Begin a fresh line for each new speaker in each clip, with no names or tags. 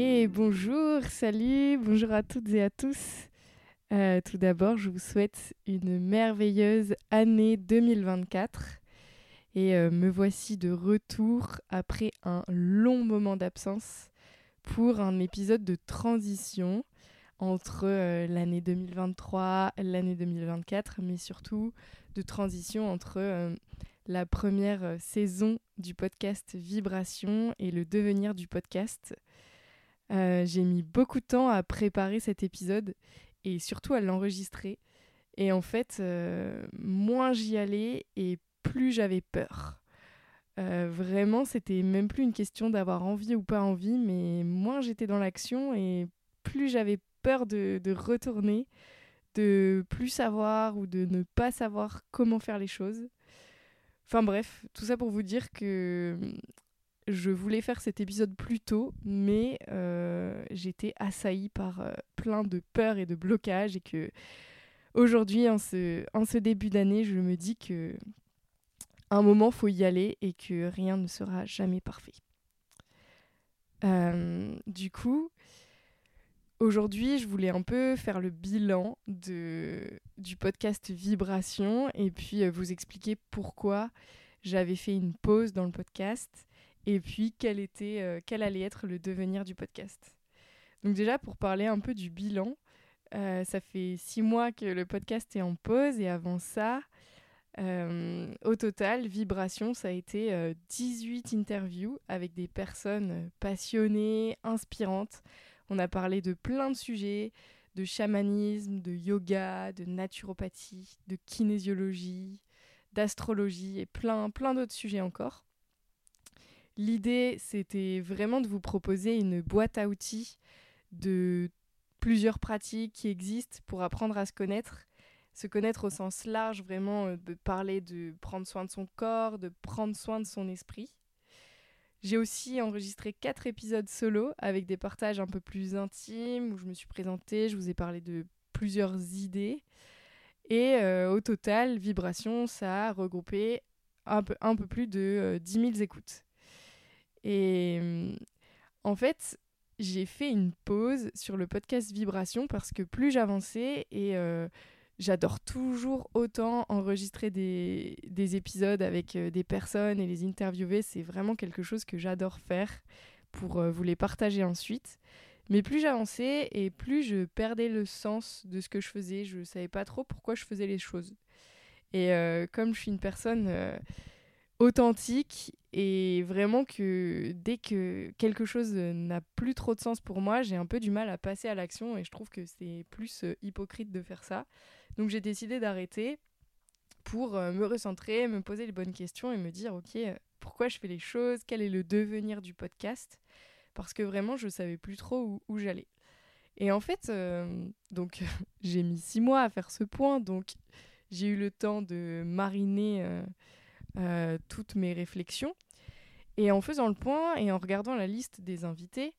Bonjour, salut, bonjour à toutes et à tous. Euh, tout d'abord, je vous souhaite une merveilleuse année 2024. Et euh, me voici de retour après un long moment d'absence pour un épisode de transition entre euh, l'année 2023, l'année 2024, mais surtout de transition entre la première saison du podcast Vibration et le devenir du podcast. J'ai mis beaucoup de temps à préparer cet épisode et surtout à l'enregistrer. Et en fait, euh, moins j'y allais et plus j'avais peur. Euh, vraiment, c'était même plus une question d'avoir envie ou pas envie, mais moins j'étais dans l'action et plus j'avais peur de, de, retourner, de plus savoir ou de ne pas savoir comment faire les choses. Enfin bref, tout ça pour vous dire que je voulais faire cet épisode plus tôt, mais euh, j'étais assaillie par euh, plein de peurs et de blocages et que aujourd'hui, en ce, début d'année, je me dis que un moment faut y aller et que rien ne sera jamais parfait. Euh, du coup, aujourd'hui, je voulais un peu faire le bilan du podcast Vibration et puis vous expliquer pourquoi j'avais fait une pause dans le podcast et puis quel, était, euh, quel allait être le devenir du podcast. Donc déjà, pour parler un peu du bilan, euh, ça fait six mois que le podcast est en pause et avant ça, euh, au total, Vibration, ça a été 18 interviews avec des personnes passionnées, inspirantes. On a parlé de plein de sujets, de chamanisme, de yoga, de naturopathie, de kinésiologie, d'astrologie et plein, plein d'autres sujets encore. L'idée, c'était vraiment de vous proposer une boîte à outils de plusieurs pratiques qui existent pour apprendre à se connaître. Se connaître au sens large, vraiment euh, de parler de prendre soin de son corps, de prendre soin de son esprit. J'ai aussi enregistré quatre épisodes solo avec des partages un peu plus intimes où je me suis présentée, je vous ai parlé de plusieurs idées. Et euh, au total, Vibration, ça a regroupé un peu, plus de 10 euh, 000 écoutes. Et euh, en fait, j'ai fait une pause sur le podcast Vibration parce que plus j'avançais et j'adore toujours autant enregistrer des, des épisodes avec des personnes et les interviewer. C'est vraiment quelque chose que j'adore faire pour vous les partager ensuite. Mais plus j'avançais et plus je perdais le sens de ce que je faisais. Je ne savais pas trop pourquoi je faisais les choses. Et comme je suis une personne authentique et vraiment que dès que quelque chose n'a plus trop de sens pour moi, j'ai un peu du mal à passer à l'action et je trouve que c'est plus euh, hypocrite de faire ça. Donc j'ai décidé d'arrêter pour euh, me recentrer, me poser les bonnes questions et me dire ok, euh, pourquoi je fais les choses, quel est le devenir du podcast? Parce que vraiment je savais plus trop où, j'allais. Et en fait, donc j'ai mis six mois à faire ce point, donc j'ai eu le temps de mariner toutes mes réflexions. Et en faisant le point et en regardant la liste des invités,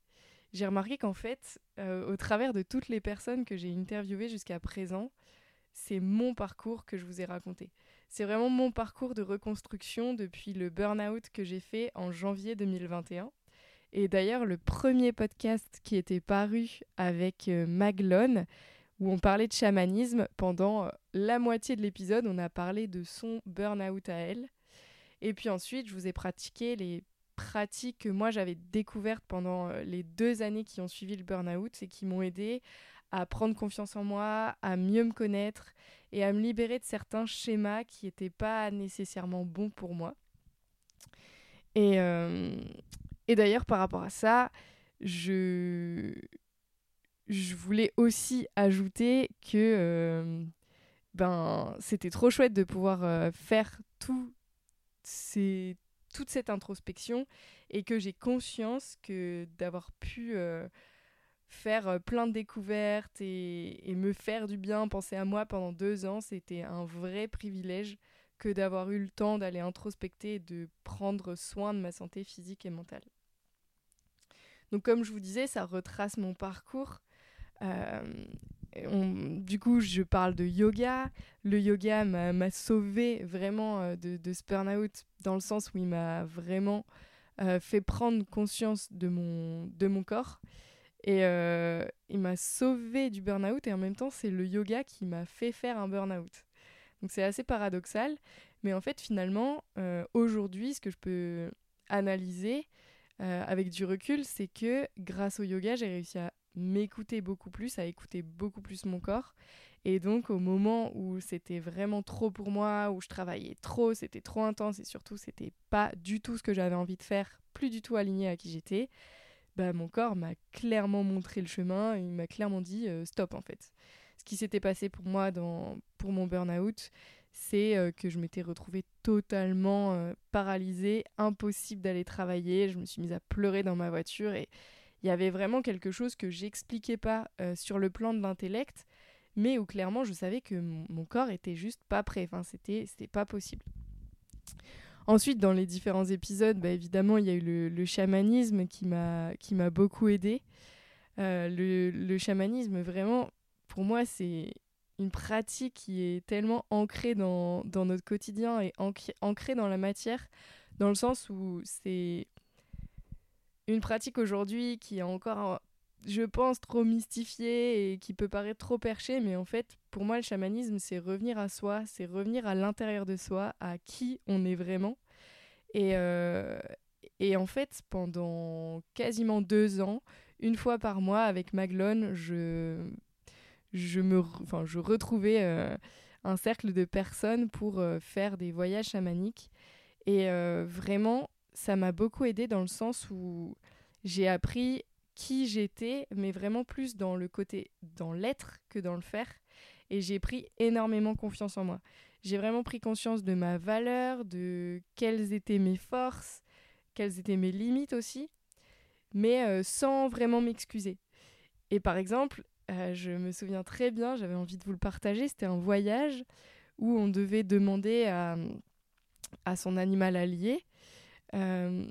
j'ai remarqué qu'en fait, euh, au travers de toutes les personnes que j'ai interviewées jusqu'à présent, c'est mon parcours que je vous ai raconté. C'est vraiment mon parcours de reconstruction depuis le burn-out que j'ai fait en janvier 2021. Et d'ailleurs, le premier podcast qui était paru avec euh, Maglone, où on parlait de chamanisme, pendant la moitié de l'épisode, on a parlé de son burn-out à elle. Et puis ensuite, je vous ai pratiqué les pratiques que moi j'avais découvertes pendant euh, les deux années qui ont suivi le burn-out et qui m'ont aidé à prendre confiance en moi, à mieux me connaître et à me libérer de certains schémas qui n'étaient pas nécessairement bons pour moi. Et, euh, et d'ailleurs, par rapport à ça, je, je voulais aussi ajouter que euh, ben, c'était trop chouette de pouvoir faire tout c'est toute cette introspection et que j'ai conscience que d'avoir pu euh, faire euh, plein de découvertes et, me faire du bien, penser à moi pendant deux ans, c'était un vrai privilège que d'avoir eu le temps d'aller introspecter et de prendre soin de ma santé physique et mentale. Donc comme je vous disais, ça retrace mon parcours. Euh, du coup, je parle de yoga. Le yoga m'a sauvé vraiment euh, de, de, ce burn-out dans le sens où il m'a vraiment euh, fait prendre conscience de mon, de mon corps. Et euh, il m'a sauvé du burn-out et en même temps, c'est le yoga qui m'a fait faire un burn-out. Donc c'est assez paradoxal. Mais en fait, finalement, aujourd'hui, ce que je peux analyser avec du recul, c'est que grâce au yoga, j'ai réussi à m'écouter beaucoup plus, à écouter beaucoup plus mon corps. Et donc au moment où c'était vraiment trop pour moi, où je travaillais trop, c'était trop intense et surtout c'était pas du tout ce que j'avais envie de faire, plus du tout aligné à qui j'étais, bah, mon corps m'a clairement montré le chemin, il m'a clairement dit euh, stop en fait. Ce qui s'était passé pour moi dans, pour mon burn-out, c'est euh, que je m'étais retrouvée totalement euh, paralysée, impossible d'aller travailler, je me suis mise à pleurer dans ma voiture et il y avait vraiment quelque chose que j'expliquais pas sur le plan de l'intellect, mais où clairement je savais que mon, corps était juste pas prêt, enfin c'était pas possible. Ensuite, dans les différents épisodes, bah, évidemment, il y a eu le, chamanisme qui m'a beaucoup aidé. Euh, le, chamanisme, vraiment, pour moi, c'est une pratique qui est tellement ancrée dans, notre quotidien et ancrée dans la matière, dans le sens où c'est une pratique aujourd'hui qui est encore je pense, trop mystifié et qui peut paraître trop perché, mais en fait, pour moi, le chamanisme, c'est revenir à soi, c'est revenir à l'intérieur de soi, à qui on est vraiment. Et, euh, et en fait, pendant quasiment deux ans, une fois par mois, avec Maglone, je, je, me, enfin, je retrouvais euh, un cercle de personnes pour euh, faire des voyages chamaniques. Et vraiment, ça m'a beaucoup aidé dans le sens où j'ai appris qui j'étais, mais vraiment plus dans le côté, dans l'être que dans le faire. Et j'ai pris énormément confiance en moi. J'ai vraiment pris conscience de ma valeur, de quelles étaient mes forces, quelles étaient mes limites aussi, mais euh, sans vraiment m'excuser. Et par exemple, euh, je me souviens très bien, j'avais envie de vous le partager, c'était un voyage où on devait demander à, à son animal allié euh,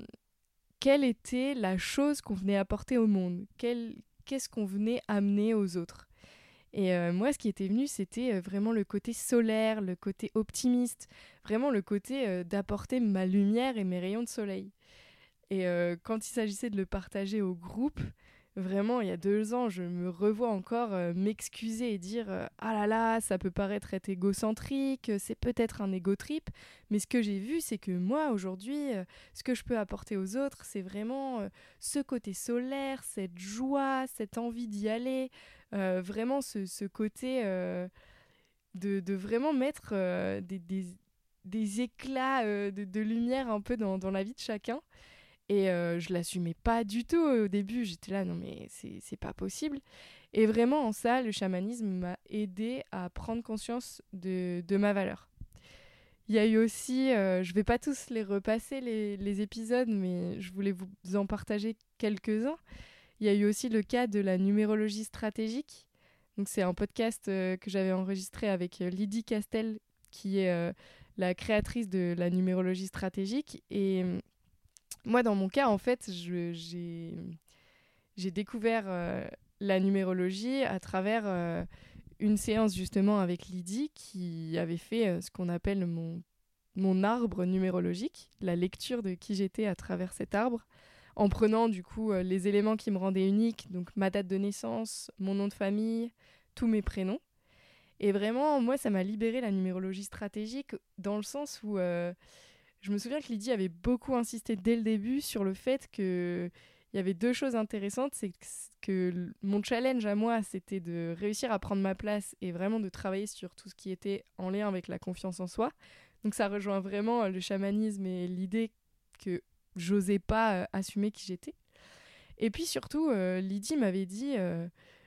quelle était la chose qu'on venait apporter au monde? Qu'est-ce qu'on venait amener aux autres? Et euh, moi, ce qui était venu, c'était euh, vraiment le côté solaire, le côté optimiste, vraiment le côté d'apporter ma lumière et mes rayons de soleil. Et quand il s'agissait de le partager au groupe, Vraiment, il y a deux ans, je me revois encore euh, m'excuser et dire euh, Ah là là, ça peut paraître être égocentrique, c'est peut-être un égo trip, mais ce que j'ai vu, c'est que moi, aujourd'hui, euh, ce que je peux apporter aux autres, c'est vraiment ce côté solaire, cette joie, cette envie d'y aller, vraiment ce, côté de, vraiment mettre des, éclats de, lumière un peu dans la vie de chacun. Et euh, je l'assumais pas du tout au début. J'étais là, non, mais c'est pas possible. Et vraiment, en ça, le chamanisme m'a aidé à prendre conscience de, de, ma valeur. Il y a eu aussi, euh, je vais pas tous les repasser, les, les, épisodes, mais je voulais vous en partager quelques-uns. Il y a eu aussi le cas de la numérologie stratégique. C'est un podcast euh, que j'avais enregistré avec Lydie Castel, qui est la créatrice de la numérologie stratégique. Et moi, dans mon cas, en fait, j'ai découvert euh, la numérologie à travers euh, une séance justement avec Lydie qui avait fait euh, ce qu'on appelle mon, mon arbre numérologique, la lecture de qui j'étais à travers cet arbre, en prenant du coup les éléments qui me rendaient unique, donc ma date de naissance, mon nom de famille, tous mes prénoms. Et vraiment, moi, ça m'a libéré la numérologie stratégique dans le sens où je me souviens que Lydie avait beaucoup insisté dès le début sur le fait que il y avait deux choses intéressantes, c'est que mon challenge à moi, c'était de réussir à prendre ma place et vraiment de travailler sur tout ce qui était en lien avec la confiance en soi. Donc ça rejoint vraiment le chamanisme et l'idée que j'osais pas euh, assumer qui j'étais. Et puis surtout, euh, Lydie m'avait dit euh,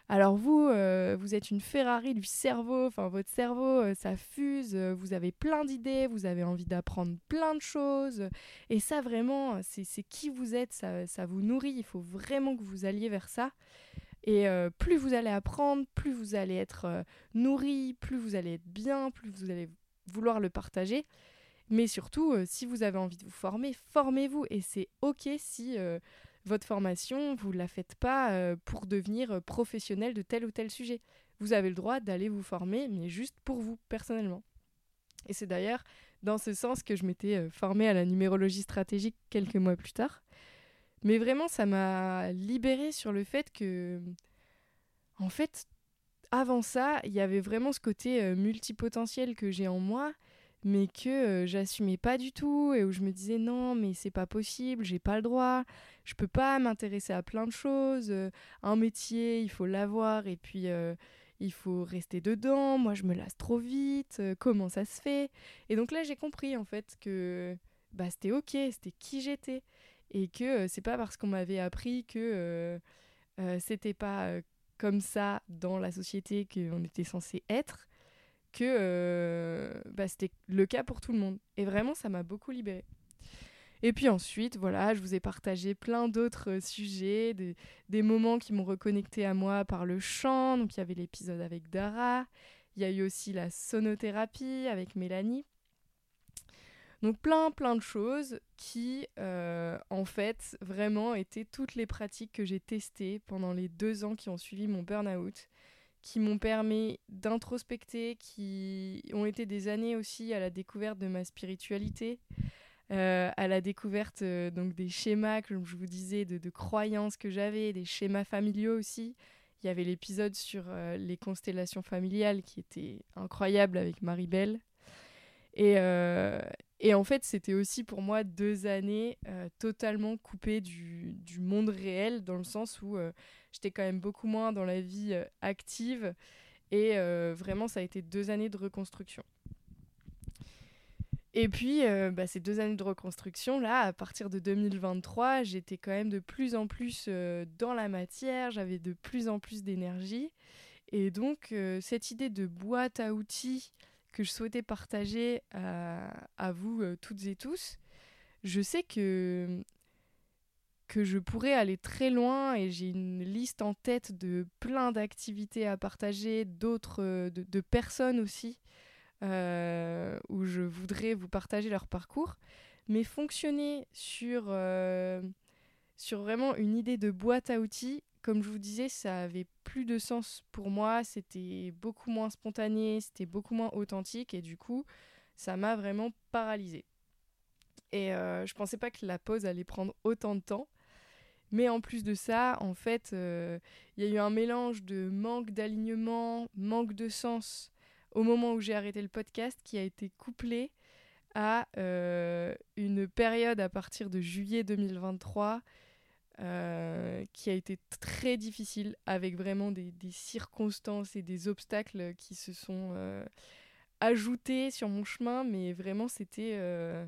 alors vous, euh, vous êtes une Ferrari du cerveau, enfin votre cerveau, euh, ça fuse, euh, vous avez plein d'idées, vous avez envie d'apprendre plein de choses, et ça vraiment, c'est qui vous êtes, ça, ça, vous nourrit, il faut vraiment que vous alliez vers ça. Et plus vous allez apprendre, plus vous allez être nourri, plus vous allez être bien, plus vous allez vouloir le partager. Mais surtout, si vous avez envie de vous former, formez-vous, et c'est ok si votre formation, vous ne la faites pas euh, pour devenir euh, professionnel de tel ou tel sujet. Vous avez le droit d'aller vous former, mais juste pour vous, personnellement. Et c'est d'ailleurs dans ce sens que je m'étais euh, formée à la numérologie stratégique quelques mois plus tard. Mais vraiment, ça m'a libérée sur le fait que, en fait, avant ça, il y avait vraiment ce côté multipotentiel que j'ai en moi, mais que euh, j'assumais pas du tout et où je me disais non, mais c'est pas possible, j'ai pas le droit, je peux pas m'intéresser à plein de choses. Euh, un métier, il faut l'avoir et puis il faut rester dedans. Moi, je me lasse trop vite. comment ça se fait? Et donc là, j'ai compris en fait que bah, c'était ok, c'était qui j'étais et que euh, c'est pas parce qu'on m'avait appris que euh, euh, c'était pas comme ça dans la société qu'on était censé être que bah, c'était le cas pour tout le monde. Et vraiment, ça m'a beaucoup libérée. Et puis ensuite, voilà, je vous ai partagé plein d'autres sujets, des, des, moments qui m'ont reconnecté à moi par le chant. Donc il y avait l'épisode avec Dara, il y a eu aussi la sonothérapie avec Mélanie. Donc plein plein de choses qui euh, en fait vraiment étaient toutes les pratiques que j'ai testées pendant les deux ans qui ont suivi mon burn-out, qui m'ont permis d'introspecter, qui ont été des années aussi à la découverte de ma spiritualité, euh, à la découverte euh, donc des schémas, comme je vous disais, de, croyances que j'avais, des schémas familiaux aussi. Il y avait l'épisode sur les constellations familiales qui était incroyable avec Marie-Belle. Et, et en fait, c'était aussi pour moi deux années euh, totalement coupées du, monde réel, dans le sens où euh, j'étais quand même beaucoup moins dans la vie euh, active. Et vraiment, ça a été deux années de reconstruction. Et puis, bah, ces deux années de reconstruction, là, à partir de 2023, j'étais quand même de plus en plus dans la matière, j'avais de plus en plus d'énergie. Et donc, cette idée de boîte à outils que je souhaitais partager à, vous euh, toutes et tous. Je sais que, je pourrais aller très loin et j'ai une liste en tête de plein d'activités à partager, d'autres, euh, de, personnes aussi, euh, où je voudrais vous partager leur parcours. Mais fonctionner sur vraiment une idée de boîte à outils, comme je vous disais, ça avait plus de sens pour moi, c'était beaucoup moins spontané, c'était beaucoup moins authentique et du coup, ça m'a vraiment paralysée. Et euh, je pensais pas que la pause allait prendre autant de temps. Mais en plus de ça, en fait, euh, il y a eu un mélange de manque d'alignement, manque de sens au moment où j'ai arrêté le podcast qui a été couplé à euh, une période à partir de juillet 2023 euh, qui a été très difficile avec vraiment des, circonstances et des obstacles qui se sont euh, ajoutés sur mon chemin, mais vraiment c'était euh,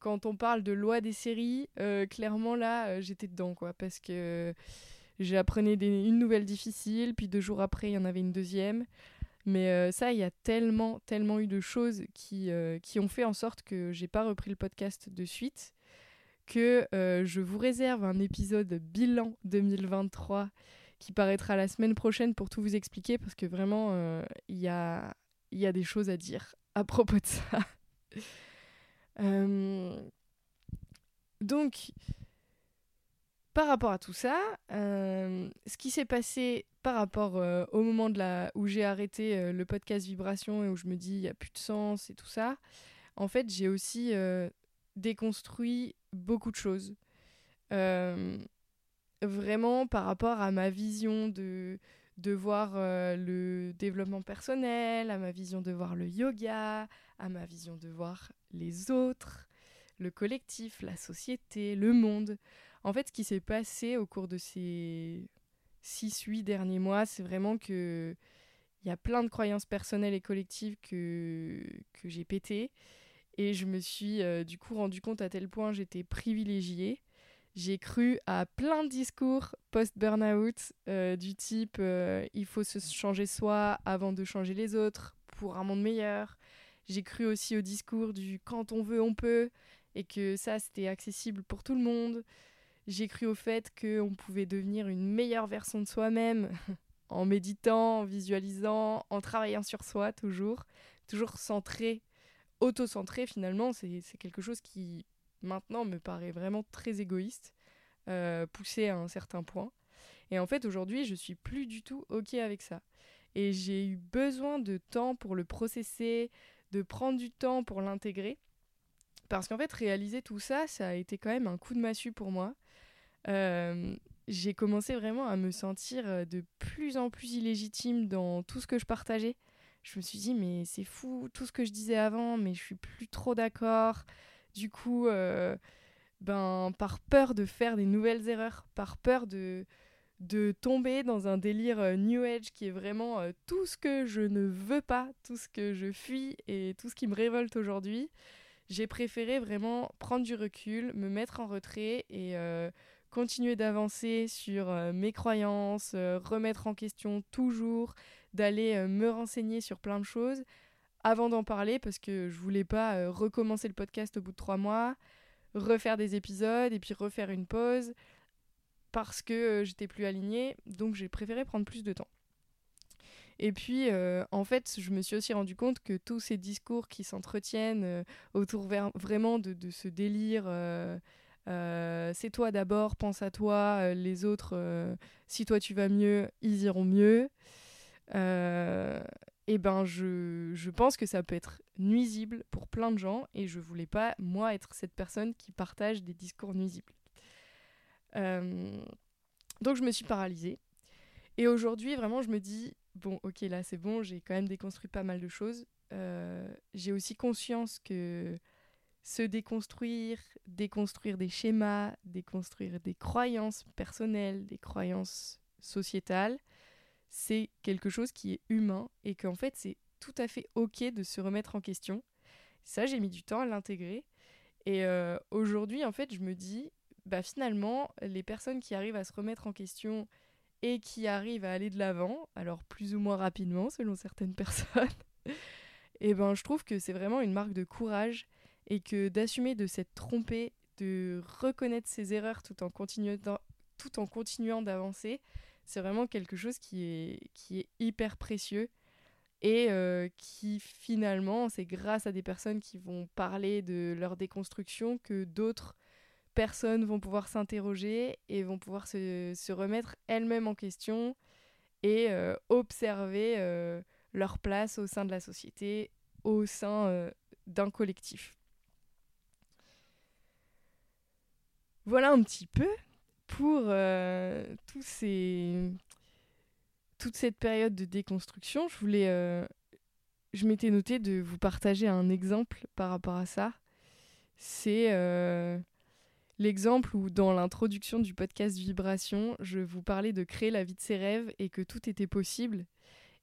quand on parle de loi des séries, clairement là j'étais dedans quoi, parce que j'apprenais une nouvelle difficile, puis deux jours après il y en avait une deuxième. Mais ça, il y a tellement, tellement eu de choses qui, qui ont fait en sorte que j'ai pas repris le podcast de suite que euh, je vous réserve un épisode bilan 2023 qui paraîtra la semaine prochaine pour tout vous expliquer parce que vraiment euh, il y, a, y a des choses à dire à propos de ça. Euh, donc, par rapport à tout ça, ce qui s'est passé par rapport au moment de la, où j'ai arrêté le podcast Vibration et où je me dis il n'y a plus de sens et tout ça, en fait j'ai aussi déconstruit beaucoup de choses. Euh, vraiment par rapport à ma vision de, de voir euh, le développement personnel, à ma vision de voir le yoga, à ma vision de voir les autres, le collectif, la société, le monde. En fait, ce qui s'est passé au cours de ces 6-8 derniers mois, c'est vraiment que il y a plein de croyances personnelles et collectives que, que j'ai pétées et je me suis euh, du coup rendu compte à tel point j'étais privilégiée. J'ai cru à plein de discours post-burnout euh, du type euh, il faut se changer soi avant de changer les autres pour un monde meilleur. J'ai cru aussi au discours du quand on veut on peut et que ça c'était accessible pour tout le monde. J'ai cru au fait qu'on pouvait devenir une meilleure version de soi-même en méditant, en visualisant, en travaillant sur soi toujours, toujours centré auto-centré finalement, c'est quelque chose qui maintenant me paraît vraiment très égoïste, euh, poussé à un certain point. Et en fait aujourd'hui je suis plus du tout ok avec ça. Et j'ai eu besoin de temps pour le processer, de prendre du temps pour l'intégrer. Parce qu'en fait réaliser tout ça, ça a été quand même un coup de massue pour moi. j'ai commencé vraiment à me sentir de plus en plus illégitime dans tout ce que je partageais. Je me suis dit, mais c'est fou, tout ce que je disais avant, mais je suis plus trop d'accord. Du coup, ben, par peur de faire des nouvelles erreurs, par peur de, de tomber dans un délire euh, New Age qui est vraiment euh, tout ce que je ne veux pas, tout ce que je fuis et tout ce qui me révolte aujourd'hui, j'ai préféré vraiment prendre du recul, me mettre en retrait et euh, continuer d'avancer sur mes croyances, remettre en question toujours, d'aller me renseigner sur plein de choses avant d'en parler parce que je voulais pas recommencer le podcast au bout de trois mois, refaire des épisodes et puis refaire une pause parce que euh, j'étais plus alignée, donc j'ai préféré prendre plus de temps. Et puis, euh, en fait, je me suis aussi rendu compte que tous ces discours qui s'entretiennent euh, autour vraiment de, ce délire, c'est toi d'abord, pense à toi, les autres, si toi tu vas mieux, ils iront mieux. Et ben, je, je, pense que ça peut être nuisible pour plein de gens, et je voulais pas, moi, être cette personne qui partage des discours nuisibles. Euh, donc je me suis paralysée. Et aujourd'hui, vraiment, je me dis, bon, ok, là, c'est bon, j'ai quand même déconstruit pas mal de choses. Euh, j'ai aussi conscience que se déconstruire, déconstruire des schémas, déconstruire des croyances personnelles, des croyances sociétales, c'est quelque chose qui est humain et qu'en fait, c'est tout à fait ok de se remettre en question. Ça, j'ai mis du temps à l'intégrer. Et euh, aujourd'hui, en fait, je me dis, bah finalement, les personnes qui arrivent à se remettre en question et qui arrivent à aller de l'avant, alors plus ou moins rapidement selon certaines personnes, et eh ben je trouve que c'est vraiment une marque de courage et que d'assumer de s'être trompé, de reconnaître ses erreurs tout en, tout en continuant d'avancer, c'est vraiment quelque chose qui est, hyper précieux et euh, qui finalement, c'est grâce à des personnes qui vont parler de leur déconstruction que d'autres personnes vont pouvoir s'interroger et vont pouvoir se, remettre elles-mêmes en question et euh, observer euh, leur place au sein de la société, au sein d'un collectif. Voilà un petit peu pour ces... toute cette période de déconstruction. Je voulais, je m'étais noté de vous partager un exemple par rapport à ça. C'est L'exemple où dans l'introduction du podcast Vibration, je vous parlais de créer la vie de ses rêves et que tout était possible.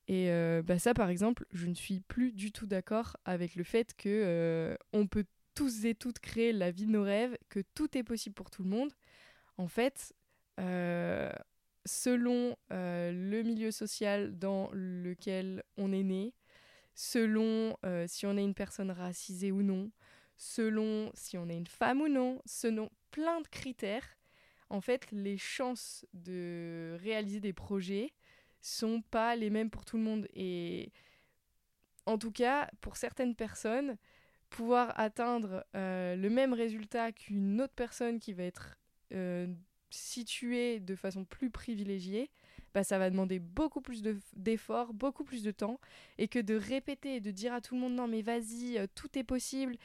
Et euh, bah ça, par exemple, je ne suis plus du tout d'accord avec le fait que euh, on peut tous et toutes créer la vie de nos rêves, que tout est possible pour tout le monde. En fait, euh, selon le milieu social dans lequel on est né, selon si on est une personne racisée ou non, selon si on est une femme ou non, selon plein de critères, en fait, les chances de réaliser des projets sont pas les mêmes pour tout le monde. Et en tout cas, pour certaines personnes, pouvoir atteindre euh, le même résultat qu'une autre personne qui va être euh, située de façon plus privilégiée, bah, ça va demander beaucoup plus d'efforts, beaucoup plus de temps, et que de répéter et de dire à tout le monde non mais vas-y, euh, tout est possible,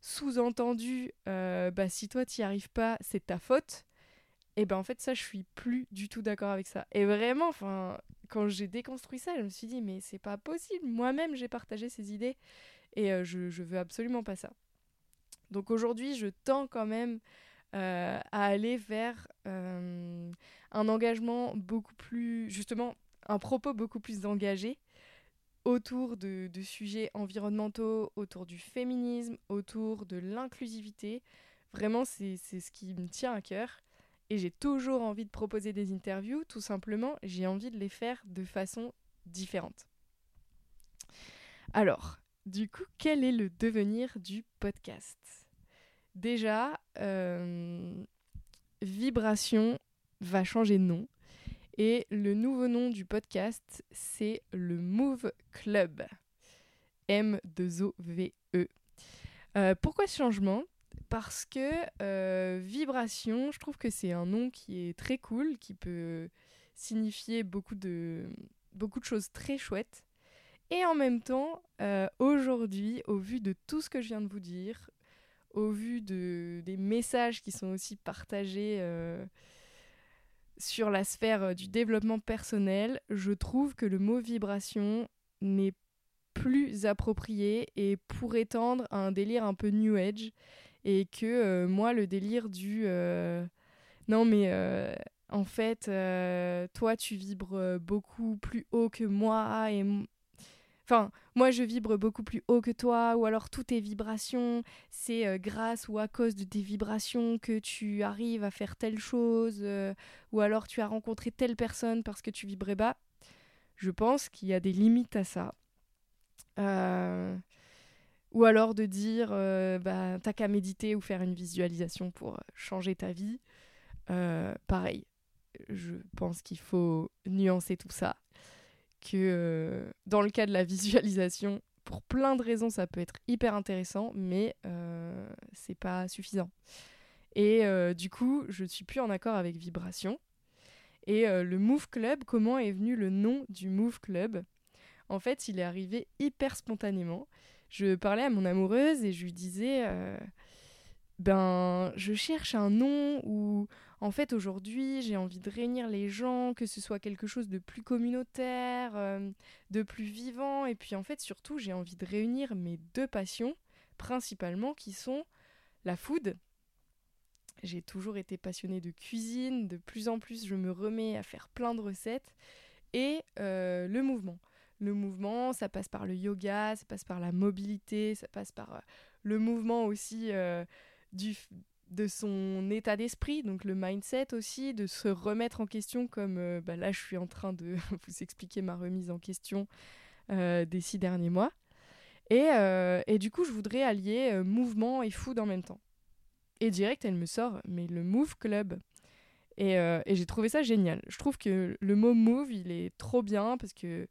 sous-entendu, euh, bah, si toi t'y arrives pas, c'est ta faute. Et ben en fait ça je suis plus du tout d'accord avec ça. Et vraiment, enfin quand j'ai déconstruit ça, je me suis dit mais c'est pas possible. Moi-même j'ai partagé ces idées et je, je veux absolument pas ça. Donc aujourd'hui je tends quand même euh, à aller vers un engagement beaucoup plus justement un propos beaucoup plus engagé autour de, sujets environnementaux, autour du féminisme, autour de l'inclusivité. Vraiment, c'est ce qui me tient à cœur. Et j'ai toujours envie de proposer des interviews, tout simplement, j'ai envie de les faire de façon différente. Alors, du coup, quel est le devenir du podcast? Déjà, euh, Vibration va changer de nom. Et le nouveau nom du podcast, c'est le Move Club. M-2-O-V-E. Euh, pourquoi ce changement? Parce que euh, Vibration, je trouve que c'est un nom qui est très cool, qui peut signifier beaucoup de, choses très chouettes. Et en même temps, euh, aujourd'hui, au vu de tout ce que je viens de vous dire, au vu de, des messages qui sont aussi partagés euh, sur la sphère euh, du développement personnel, je trouve que le mot vibration n'est plus approprié et pourrait tendre à un délire un peu new age et que euh, moi le délire du non mais en fait toi tu vibres beaucoup plus haut que moi Moi je vibre beaucoup plus haut que toi, ou alors toutes tes vibrations, c'est euh, grâce ou à cause de tes vibrations que tu arrives à faire telle chose, euh, ou alors tu as rencontré telle personne parce que tu vibrais bas. Je pense qu'il y a des limites à ça. Euh, ou alors de dire, bah, t'as qu'à méditer ou faire une visualisation pour changer ta vie. pareil, je pense qu'il faut nuancer tout ça que euh, dans le cas de la visualisation, pour plein de raisons, ça peut être hyper intéressant, mais euh, c'est pas suffisant. Et euh, du coup, je ne suis plus en accord avec Vibration. Et le Move Club, comment est venu le nom du Move Club? En fait, il est arrivé hyper spontanément. Je parlais à mon amoureuse et je lui disais ben, je cherche un nom où en fait, aujourd'hui, j'ai envie de réunir les gens, que ce soit quelque chose de plus communautaire, euh, de plus vivant. Et puis, en fait, surtout, j'ai envie de réunir mes deux passions, principalement, qui sont la food. J'ai toujours été passionnée de cuisine. De plus en plus, je me remets à faire plein de recettes. Et euh, le mouvement. Le mouvement, ça passe par le yoga, ça passe par la mobilité, ça passe par euh, le mouvement aussi du, de son état d'esprit, donc le mindset aussi, de se remettre en question comme euh, bah là je suis en train de vous expliquer ma remise en question euh, des six derniers mois. Et, euh, et, du coup je voudrais allier mouvement et food en même temps. Et direct elle me sort, mais le Move Club. Et, et j'ai trouvé ça génial. Je trouve que le mot move il est trop bien parce que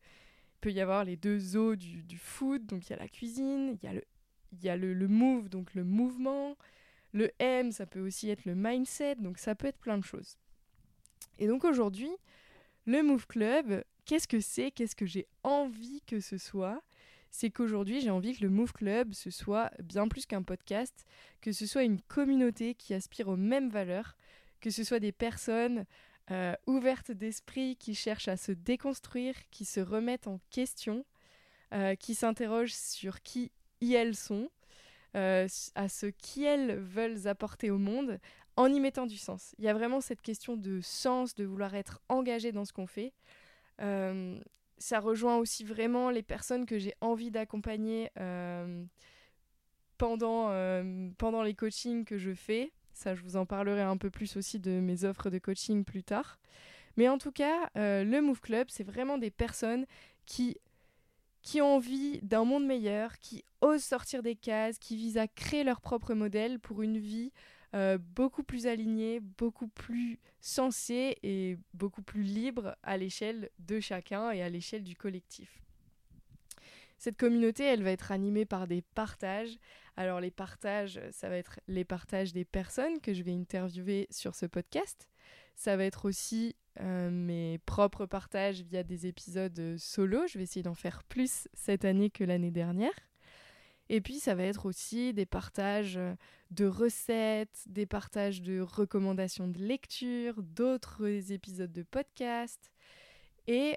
peut y avoir les deux os du, food, donc il y a la cuisine, il y a le, y a le move, donc le mouvement, le M, ça peut aussi être le mindset, donc ça peut être plein de choses. Et donc aujourd'hui, le Move Club, qu'est-ce que c'est? Qu'est-ce que j'ai envie que ce soit? C'est qu'aujourd'hui, j'ai envie que le Move Club, ce soit bien plus qu'un podcast, que ce soit une communauté qui aspire aux mêmes valeurs, que ce soit des personnes euh, ouvertes d'esprit qui cherchent à se déconstruire, qui se remettent en question, euh, qui s'interrogent sur qui elles sont, à ce qu'elles veulent apporter au monde en y mettant du sens. Il y a vraiment cette question de sens, de vouloir être engagé dans ce qu'on fait. Euh, ça rejoint aussi vraiment les personnes que j'ai envie d'accompagner euh, pendant, pendant les coachings que je fais. Ça, je vous en parlerai un peu plus aussi de mes offres de coaching plus tard. Mais en tout cas, le Move Club, c'est vraiment des personnes qui qui ont envie d'un monde meilleur, qui osent sortir des cases, qui visent à créer leur propre modèle pour une vie euh, beaucoup plus alignée, beaucoup plus sensée et beaucoup plus libre à l'échelle de chacun et à l'échelle du collectif. Cette communauté, elle va être animée par des partages. Alors les partages, ça va être les partages des personnes que je vais interviewer sur ce podcast. Ça va être aussi euh, mes propres partages via des épisodes euh, solo. Je vais essayer d'en faire plus cette année que l'année dernière. Et puis ça va être aussi des partages euh, de recettes, des partages de recommandations de lecture, d'autres épisodes de podcast. Et,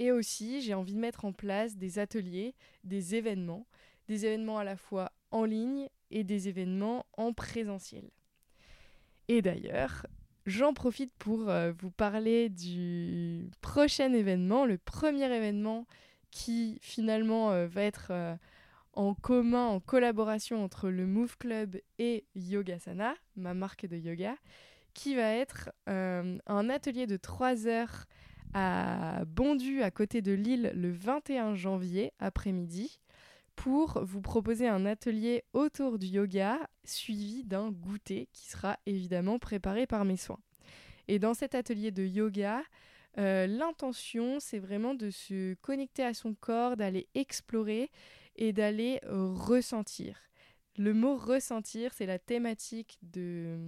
et aussi, j'ai envie de mettre en place des ateliers, des événements, des événements à la fois en ligne et des événements en présentiel. Et d'ailleurs, j'en profite pour euh, vous parler du prochain événement, le premier événement qui finalement euh, va être euh, en commun, en collaboration entre le Move Club et Yogasana, ma marque de yoga, qui va être un atelier de 3 heures à Bondu, à côté de Lille, le 21 janvier après-midi pour vous proposer un atelier autour du yoga suivi d'un goûter qui sera évidemment préparé par mes soins. Et dans cet atelier de yoga, euh, l'intention, c'est vraiment de se connecter à son corps, d'aller explorer et d'aller ressentir. Le mot ressentir, c'est la thématique de,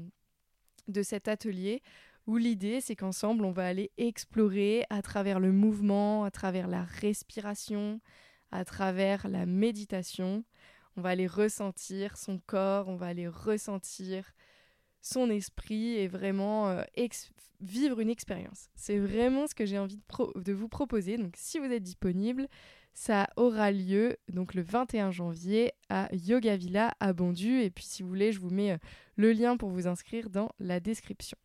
de cet atelier où l'idée, c'est qu'ensemble, on va aller explorer à travers le mouvement, à travers la respiration, à travers la méditation. On va aller ressentir son corps, on va aller ressentir son esprit et vraiment euh, vivre une expérience. C'est vraiment ce que j'ai envie de, vous proposer. Donc si vous êtes disponible, ça aura lieu donc le 21 janvier à Yoga Villa à Bondu. Et puis si vous voulez, je vous mets euh, le lien pour vous inscrire dans la description.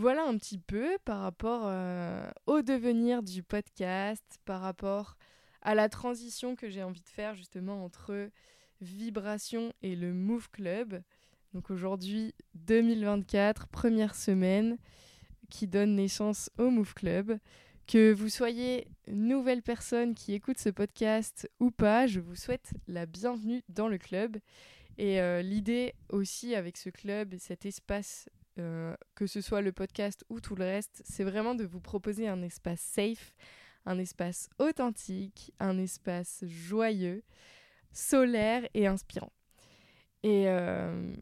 Voilà un petit peu par rapport euh, au devenir du podcast, par rapport à la transition que j'ai envie de faire justement entre Vibration et le Move Club. Donc aujourd'hui, 2024, première semaine qui donne naissance au Move Club. Que vous soyez nouvelle personne qui écoute ce podcast ou pas, je vous souhaite la bienvenue dans le club. Et euh, l'idée aussi avec ce club, cet espace, euh, que ce soit le podcast ou tout le reste, c'est vraiment de vous proposer un espace safe, un espace authentique, un espace joyeux, solaire et inspirant. Et, euh,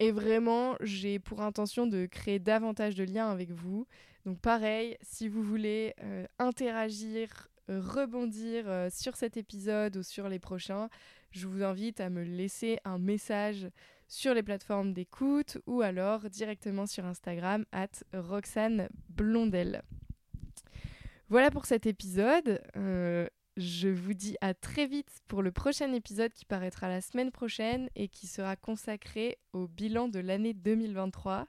vraiment, j'ai pour intention de créer davantage de liens avec vous. Donc pareil, si vous voulez euh, interagir, rebondir sur cet épisode ou sur les prochains, je vous invite à me laisser un message sur les plateformes d'écoute ou alors directement sur Instagram at Roxane Blondel. Voilà pour cet épisode. Euh, je vous dis à très vite pour le prochain épisode qui paraîtra la semaine prochaine et qui sera consacré au bilan de l'année 2023.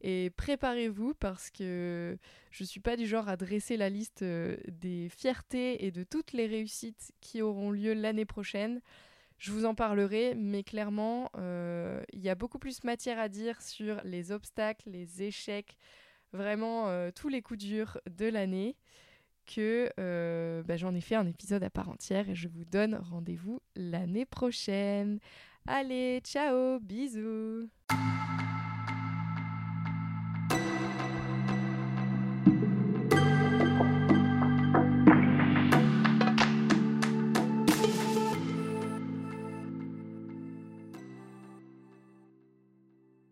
Et préparez-vous parce que je ne suis pas du genre à dresser la liste euh, des fiertés et de toutes les réussites qui auront lieu l'année prochaine. Je vous en parlerai, mais clairement, euh, il y a beaucoup plus matière à dire sur les obstacles, les échecs, vraiment euh, tous les coups durs de l'année que euh, bah, j'en ai fait un épisode à part entière et je vous donne rendez-vous l'année prochaine. Allez, ciao, bisous